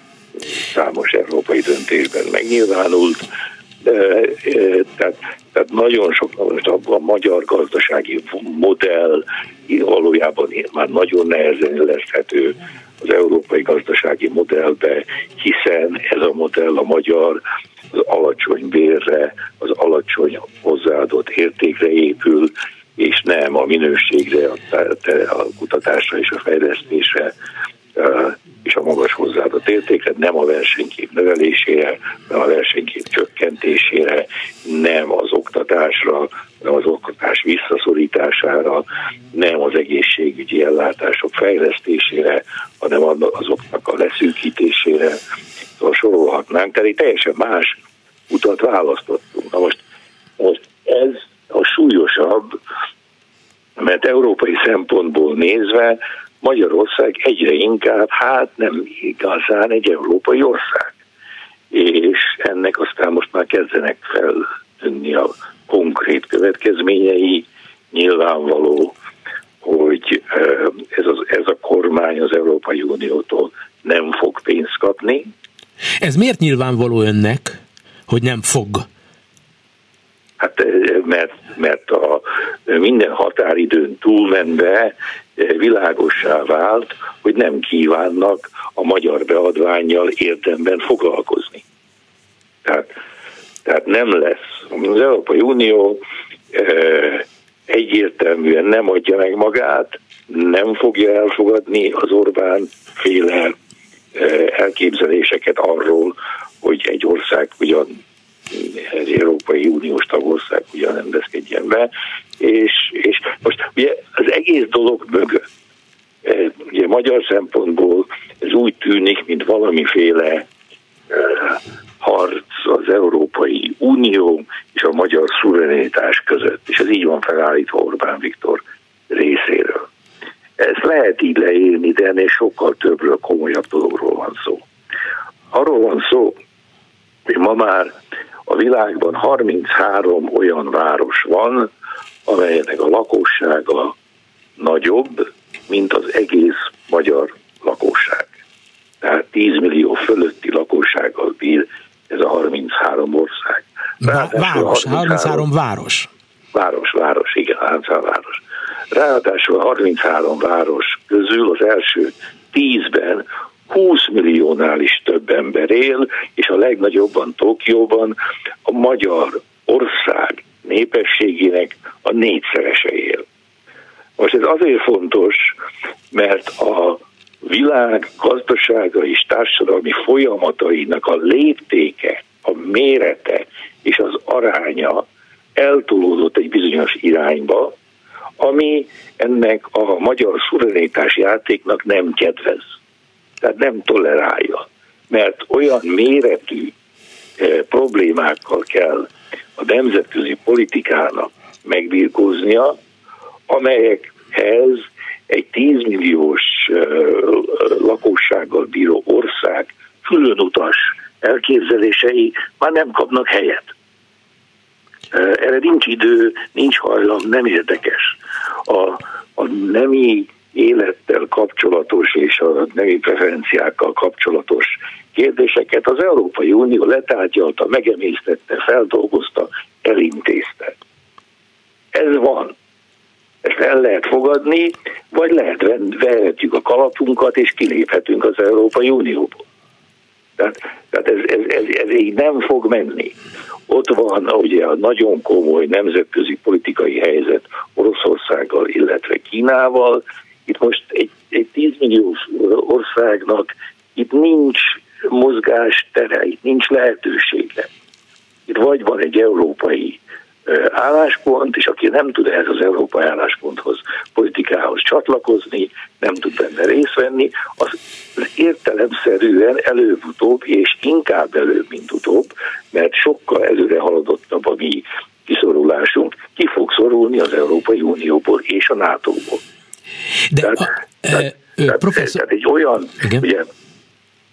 számos európai döntésben megnyilvánult, tehát, tehát nagyon sok most a, magyar gazdasági modell valójában már nagyon nehezen illeszthető az európai gazdasági modellbe, hiszen ez a modell a magyar az alacsony bérre, az alacsony hozzáadott értékre épül, és nem a minőségre, a kutatásra és a fejlesztésre és a magas hozzáadott értékre, nem a versenykép növelésére, nem a versenykép csökkentésére, nem az oktatásra, nem az oktatás visszaszorítására, nem az egészségügyi ellátások fejlesztésére, hanem azoknak a leszűkítésére, szóval sorolhatnánk, tehát egy teljesen más utat választottunk. Na most, most ez a súlyosabb, mert európai szempontból nézve Magyarország egyre inkább, hát nem igazán egy európai ország. És ennek aztán most már kezdenek feltűnni a konkrét következményei. Nyilvánvaló, hogy ez, az, ez a kormány az Európai Uniótól nem fog pénzt kapni, Ez miért nyilvánvaló önnek, hogy nem fog? Hát mert, mert a minden határidőn túlmenve világossá vált, hogy nem kívánnak a magyar beadványjal érdemben foglalkozni. Tehát, tehát nem lesz. Az Európai Unió egyértelműen nem adja meg magát, nem fogja elfogadni az Orbán féle elképzeléseket arról, hogy egy ország ugyan egy Európai Uniós tagország ugyan rendezkedjen be, és, és most ugye az egész dolog mögött, ugye magyar szempontból ez úgy tűnik, mint valamiféle harc az Európai Unió és a magyar szuverenitás között, és ez így van felállítva Orbán Viktor részéről. Ezt lehet így leírni, de ennél sokkal többről, komolyabb dologról van szó. Arról van szó, ma már a világban 33 olyan város van, amelynek a lakossága nagyobb, mint az egész magyar lakosság. Tehát 10 millió fölötti lakossággal bír ez a 33 ország. Ráadásul város, 33, 33 város. Város, város, igen, 33 város. Ráadásul a 33 város közül az első 10-ben 20 milliónál is több ember él, és a legnagyobban Tokióban a magyar ország népességének a négyszerese él. Most ez azért fontos, mert a világ gazdasága és társadalmi folyamatainak a léptéke, a mérete és az aránya eltolódott egy bizonyos irányba, ami ennek a magyar szuverenitás játéknak nem kedvez. Tehát nem tolerálja. Mert olyan méretű eh, problémákkal kell a nemzetközi politikának megbírkóznia, amelyekhez egy 10 milliós lakossággal bíró ország különutas elképzelései már nem kapnak helyet. Erre nincs idő, nincs hajlam, nem érdekes. A, a nemi élettel kapcsolatos és a nemi preferenciákkal kapcsolatos kérdéseket az Európai Unió letárgyalta, megemésztette, feldolgozta, elintézte. Ez van. Ezt el lehet fogadni, vagy lehet vehetjük a kalapunkat, és kiléphetünk az Európai Unióból. Tehát, tehát ez, ez, ez, ez így nem fog menni. Ott van ugye a nagyon komoly nemzetközi politikai helyzet Oroszországgal, illetve Kínával. Itt most egy, egy 10 milliós országnak itt nincs mozgás tere, itt nincs lehetősége. Itt vagy van egy európai álláspont, és aki nem tud ehhez az európai állásponthoz, politikához csatlakozni, nem tud benne részt venni, az értelemszerűen előbb-utóbb, és inkább előbb, mint utóbb, mert sokkal előre haladottabb a mi kiszorulásunk, ki fog szorulni az Európai Unióból és a NATO-ból. De tehát, a, tehát, tehát, professzor... tehát egy olyan, Igen. ugye,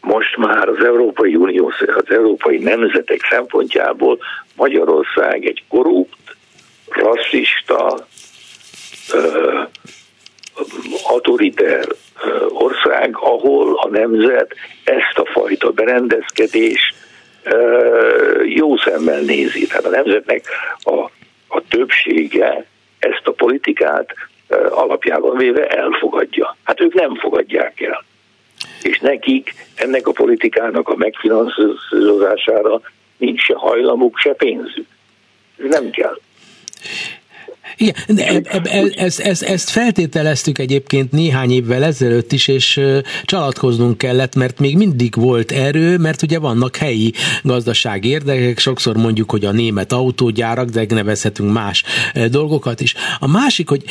most már az Európai Unió, az európai nemzetek szempontjából Magyarország egy korrupt, rasszista, autoriter ország, ahol a nemzet ezt a fajta berendezkedés jó szemmel nézi. Tehát a nemzetnek a, a többsége ezt a politikát alapjában véve elfogadja. Hát ők nem fogadják el és nekik ennek a politikának a megfinanszírozására nincs se hajlamuk, se pénzük. Nem kell. Igen, de e, e, e, ezt, ezt, ezt feltételeztük egyébként néhány évvel ezelőtt is, és csalatkoznunk kellett, mert még mindig volt erő, mert ugye vannak helyi gazdasági érdekek, sokszor mondjuk, hogy a német autógyárak, de nevezhetünk más dolgokat is. A másik, hogy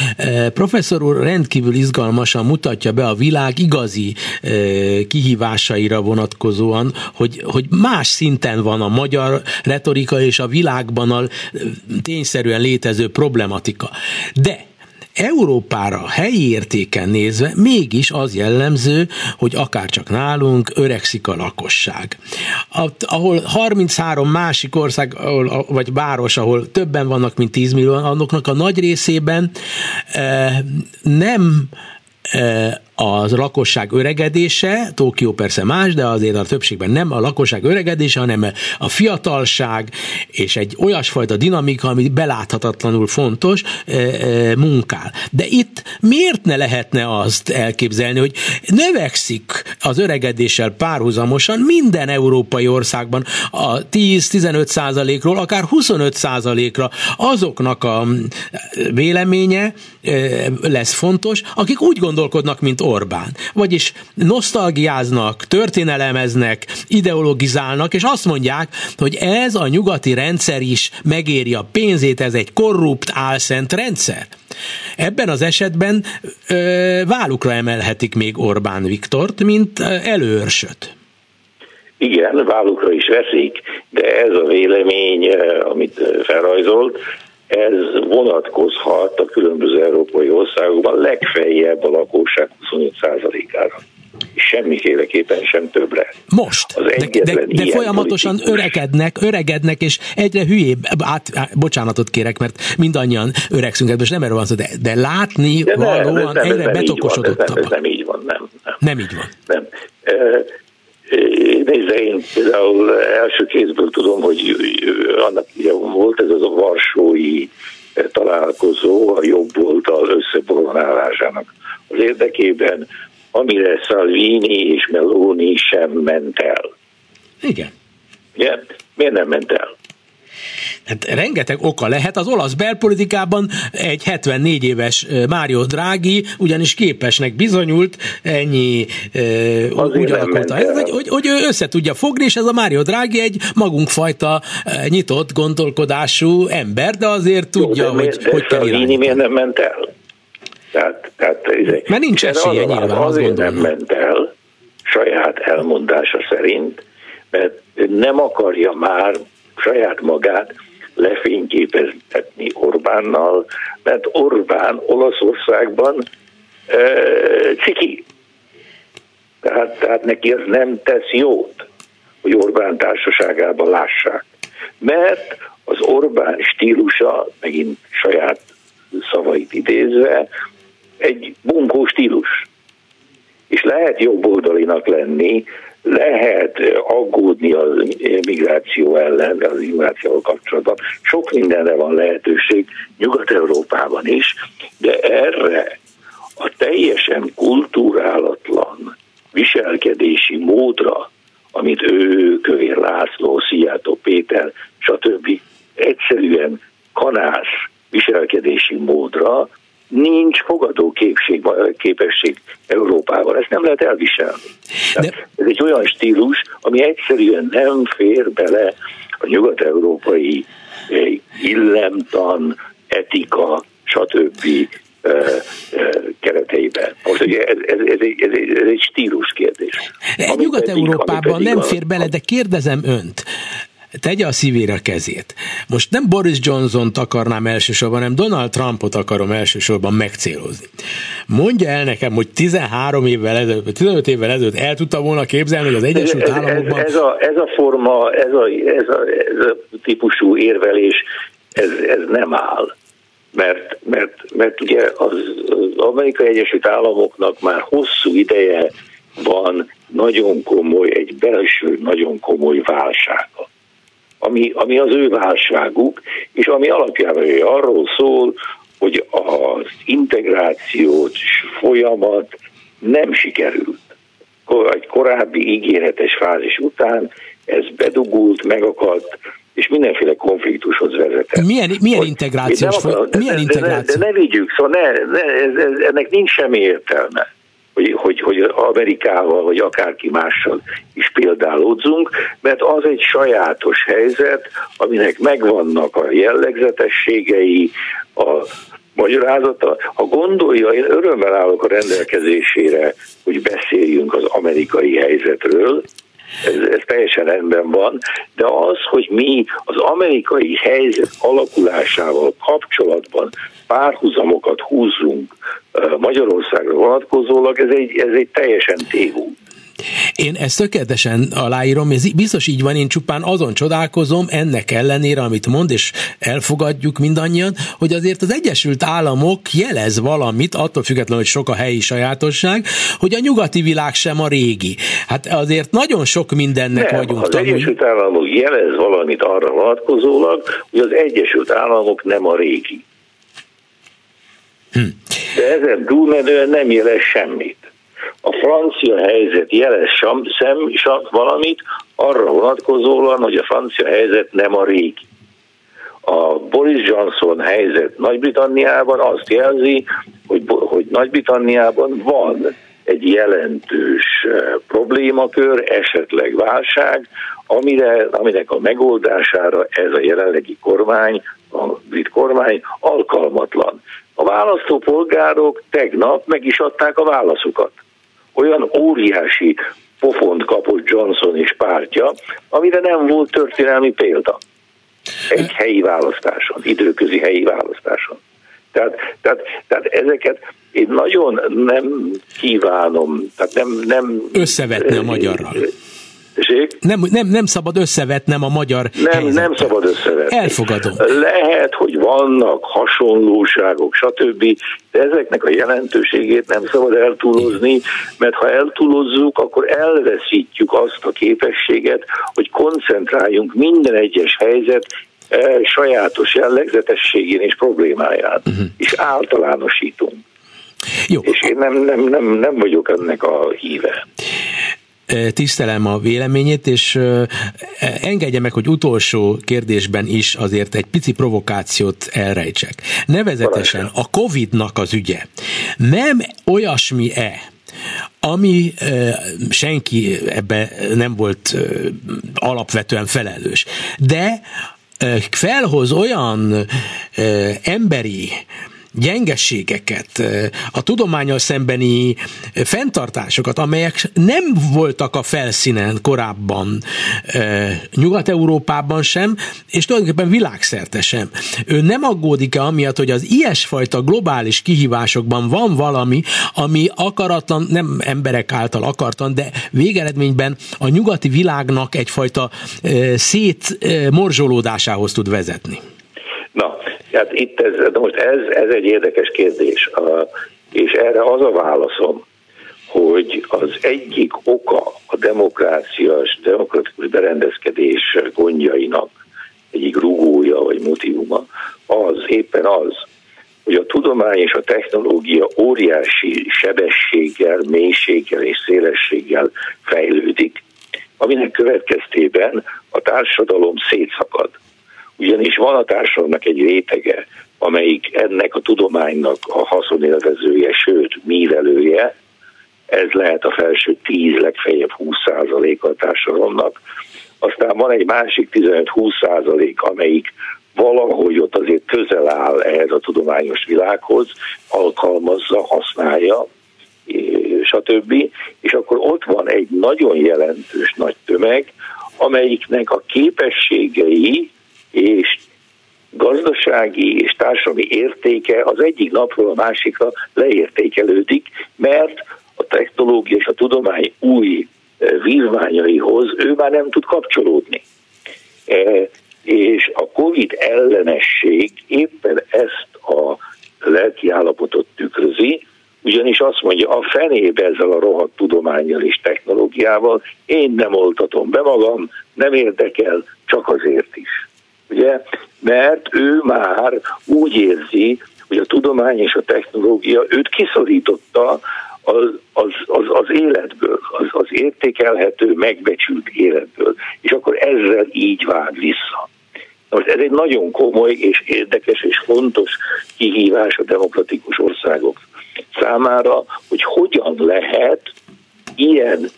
professzor úr rendkívül izgalmasan mutatja be a világ igazi kihívásaira vonatkozóan, hogy, hogy más szinten van a magyar retorika és a világban a tényszerűen létező problematika politika. De Európára helyi értéken nézve mégis az jellemző, hogy akárcsak nálunk öregszik a lakosság. Ahol 33 másik ország, ahol, vagy város, ahol többen vannak, mint 10 millió, annoknak a nagy részében eh, nem eh, az lakosság öregedése, Tokió persze más, de azért a többségben nem a lakosság öregedése, hanem a fiatalság és egy olyasfajta dinamika, ami beláthatatlanul fontos, munkál. De itt miért ne lehetne azt elképzelni, hogy növekszik az öregedéssel párhuzamosan minden európai országban a 10-15 százalékról, akár 25 százalékra azoknak a véleménye lesz fontos, akik úgy gondolkodnak, mint Orbán. Vagyis nosztalgiáznak, történelemeznek, ideologizálnak, és azt mondják, hogy ez a nyugati rendszer is megéri a pénzét, ez egy korrupt, álszent rendszer. Ebben az esetben ö, válukra emelhetik még Orbán Viktort, mint előörsöt. Igen, vállukra is veszik, de ez a vélemény, amit felrajzolt, ez vonatkozhat a különböző európai országokban legfeljebb a lakosság 25%-ára semmiféleképpen sem többre. Most, de, de, de folyamatosan politikus. öregednek, öregednek, és egyre hülyébb, át, bocsánatot kérek, mert mindannyian öregszünk, és nem erről van szó, de, de látni de valóan nem, nem, egyre betokosodottabb. Ez, ez nem így van, nem. Nem, nem így van. Nem. Nézze, én például első kézből tudom, hogy annak volt ez az a varsói találkozó a jobb oldal összeboronálásának az érdekében, amire Salvini és Meloni sem ment el. Igen. Igen? Miért nem ment el? Hát rengeteg oka lehet. Az olasz belpolitikában egy 74 éves Mário Draghi ugyanis képesnek bizonyult ennyi uh, úgy alakult a hogy, hogy, hogy ő össze tudja fogni, és ez a Mário Draghi egy magunkfajta nyitott gondolkodású ember, de azért tudja, Jó, de hogy, de hogy kell irányítani. miért nem ment el? Tehát, tehát, Mert nincs esélye az, nyilván, azért nem ment el, saját elmondása szerint, mert nem akarja már saját magát lefényképeztetni Orbánnal, mert Orbán Olaszországban e, ciki. Tehát, tehát neki ez nem tesz jót, hogy Orbán társaságában lássák. Mert az Orbán stílusa, megint saját szavait idézve, egy bunkó stílus. És lehet jobboldalinak lenni, lehet aggódni a migráció ellen, az migrációval kapcsolatban. Sok mindenre van lehetőség Nyugat-Európában is, de erre a teljesen kultúrálatlan viselkedési módra, amit ő, Kövér László, Szijjátó Péter, stb. egyszerűen kanász viselkedési módra nincs fogadó képség, képesség Európában. Ezt nem lehet elviselni. De... Ez egy olyan stílus, ami egyszerűen nem fér bele a nyugat-európai illemtan, etika, stb. Kereteiben. Most ugye ez, ez, ez, egy, ez, egy, ez egy stílus kérdés. Nyugat-Európában nem fér bele, de kérdezem önt, tegye a szívére a kezét. Most nem Boris Johnson-t akarnám elsősorban, hanem Donald Trumpot akarom elsősorban megcélozni. Mondja el nekem, hogy 13 évvel ezelőtt, 15 évvel ezelőtt el tudta volna képzelni, hogy az Egyesült ez, Államokban... Ez, ez, a, ez a forma, ez a, ez a, ez a típusú érvelés, ez, ez nem áll. Mert, mert, mert ugye az, az Amerikai Egyesült Államoknak már hosszú ideje van nagyon komoly, egy belső nagyon komoly válsága ami, ami az ő válságuk, és ami alapjában arról szól, hogy az integrációs folyamat nem sikerült. Egy korábbi ígéretes fázis után ez bedugult, megakadt, és mindenféle konfliktushoz vezetett. Milyen, milyen integrációs folyamat? Milyen integráció? De, de ne vigyük, szóval ne, ne, ez, ez, ennek nincs semmi értelme hogy, hogy, hogy Amerikával vagy akárki mással is példálódzunk, mert az egy sajátos helyzet, aminek megvannak a jellegzetességei, a magyarázata. Ha gondolja, én örömmel állok a rendelkezésére, hogy beszéljünk az amerikai helyzetről, ez, ez teljesen rendben van, de az, hogy mi az amerikai helyzet alakulásával kapcsolatban párhuzamokat húzzunk Magyarországra vonatkozólag, ez egy, ez egy teljesen tévú. Én ezt tökéletesen aláírom, ez biztos így van, én csupán azon csodálkozom ennek ellenére, amit mond, és elfogadjuk mindannyian, hogy azért az Egyesült Államok jelez valamit, attól függetlenül, hogy sok a helyi sajátosság, hogy a nyugati világ sem a régi. Hát azért nagyon sok mindennek Nem, vagyunk az tanulni. Egyesült Államok jelez valamit arra vonatkozólag, hogy az Egyesült Államok nem a régi. Hm. De ezen túlmenően nem jelez semmit a francia helyzet jelez sem, szem, sem valamit arra vonatkozóan, hogy a francia helyzet nem a régi. A Boris Johnson helyzet Nagy-Britanniában azt jelzi, hogy, hogy Nagy-Britanniában van egy jelentős eh, problémakör, esetleg válság, amire, aminek a megoldására ez a jelenlegi kormány, a brit kormány alkalmatlan. A választópolgárok tegnap meg is adták a válaszukat olyan óriási pofont kapott Johnson és pártja, amire nem volt történelmi példa. Egy helyi választáson, időközi helyi választáson. Tehát, tehát, tehát ezeket én nagyon nem kívánom, tehát nem... nem Összevetni a magyarral. Nem, nem, nem szabad összevetnem a magyar Nem, helyzetet. nem szabad összevetni. Elfogadom. Lehet, hogy vannak hasonlóságok, stb., de ezeknek a jelentőségét nem szabad eltúlozni, mert ha eltúlozzuk, akkor elveszítjük azt a képességet, hogy koncentráljunk minden egyes helyzet eh, sajátos jellegzetességén és problémáján, uh-huh. és általánosítunk. Jó. És én nem, nem, nem, nem vagyok ennek a híve tisztelem a véleményét, és engedje meg, hogy utolsó kérdésben is azért egy pici provokációt elrejtsek. Nevezetesen a Covid-nak az ügye. Nem olyasmi-e, ami senki ebbe nem volt alapvetően felelős, de felhoz olyan emberi gyengességeket, a tudományos szembeni fenntartásokat, amelyek nem voltak a felszínen korábban Nyugat-Európában sem, és tulajdonképpen világszerte sem. Ő nem aggódik-e amiatt, hogy az ilyesfajta globális kihívásokban van valami, ami akaratlan, nem emberek által akartan, de végeredményben a nyugati világnak egyfajta szétmorzsolódásához tud vezetni? Na, Hát itt ez, de most ez, ez egy érdekes kérdés, és erre az a válaszom, hogy az egyik oka a demokráciás, demokratikus berendezkedés gondjainak, egyik rugója vagy motivuma, az éppen az, hogy a tudomány és a technológia óriási sebességgel, mélységgel és szélességgel fejlődik, aminek következtében a társadalom szétszakad ugyanis van a társadalomnak egy rétege, amelyik ennek a tudománynak a haszonélvezője, sőt, mívelője, ez lehet a felső 10, legfeljebb 20% a társadalomnak. Aztán van egy másik 15-20 százalék, amelyik valahogy ott azért közel áll ehhez a tudományos világhoz, alkalmazza, használja, stb. És akkor ott van egy nagyon jelentős nagy tömeg, amelyiknek a képességei és gazdasági és társadalmi értéke az egyik napról a másikra leértékelődik, mert a technológia és a tudomány új e, vívmányaihoz ő már nem tud kapcsolódni. E, és a COVID ellenesség éppen ezt a lelki állapotot tükrözi, ugyanis azt mondja, a fenébe ezzel a rohadt tudományjal és technológiával, én nem oltatom be magam, nem érdekel, csak azért is ugye, mert ő már úgy érzi, hogy a tudomány és a technológia őt kiszorította az, az, az, az életből, az, az értékelhető, megbecsült életből, és akkor ezzel így vág vissza. Most ez egy nagyon komoly és érdekes és fontos kihívás a demokratikus országok számára, hogy hogyan lehet ilyen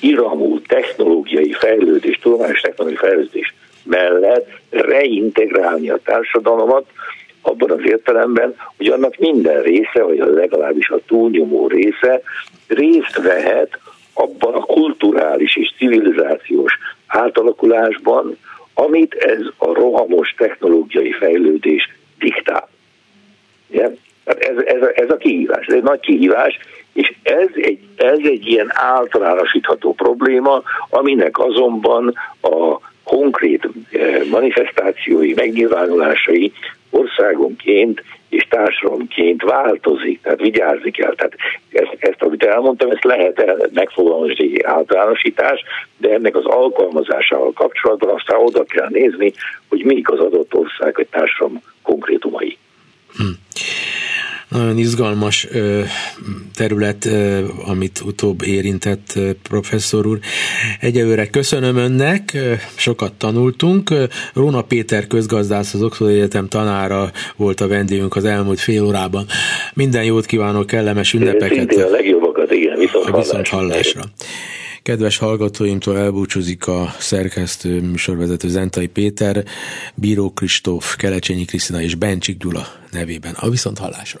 iramú technológiai fejlődés, tudományos technológiai fejlődés mellett reintegrálni a társadalmat, abban az értelemben, hogy annak minden része, vagy legalábbis a túlnyomó része részt vehet abban a kulturális és civilizációs átalakulásban, amit ez a rohamos technológiai fejlődés diktál. Ja? Tehát ez, ez, ez a kihívás, ez egy nagy kihívás, és ez egy, ez egy ilyen általánosítható probléma, aminek azonban a konkrét eh, manifestációi, megnyilvánulásai országonként és társadalomként változik, tehát vigyázni kell. Tehát ezt, ezt amit elmondtam, ezt lehet megfogalmazni egy általánosítás, de ennek az alkalmazásával kapcsolatban aztán oda kell nézni, hogy mik az adott ország vagy társadalom konkrétumai. Hm nagyon izgalmas terület, amit utóbb érintett professzor úr. Egyelőre köszönöm önnek, sokat tanultunk. Róna Péter közgazdász, az Oxford Egyetem tanára volt a vendégünk az elmúlt fél órában. Minden jót kívánok, kellemes ünnepeket. Szintén a legjobbakat, igen, viszont, viszont hallásra. Kedves hallgatóimtól elbúcsúzik a szerkesztő műsorvezető Zentai Péter, Bíró Kristóf, Kelecsényi Krisztina és Bencsik Gyula nevében. A viszont hallásra.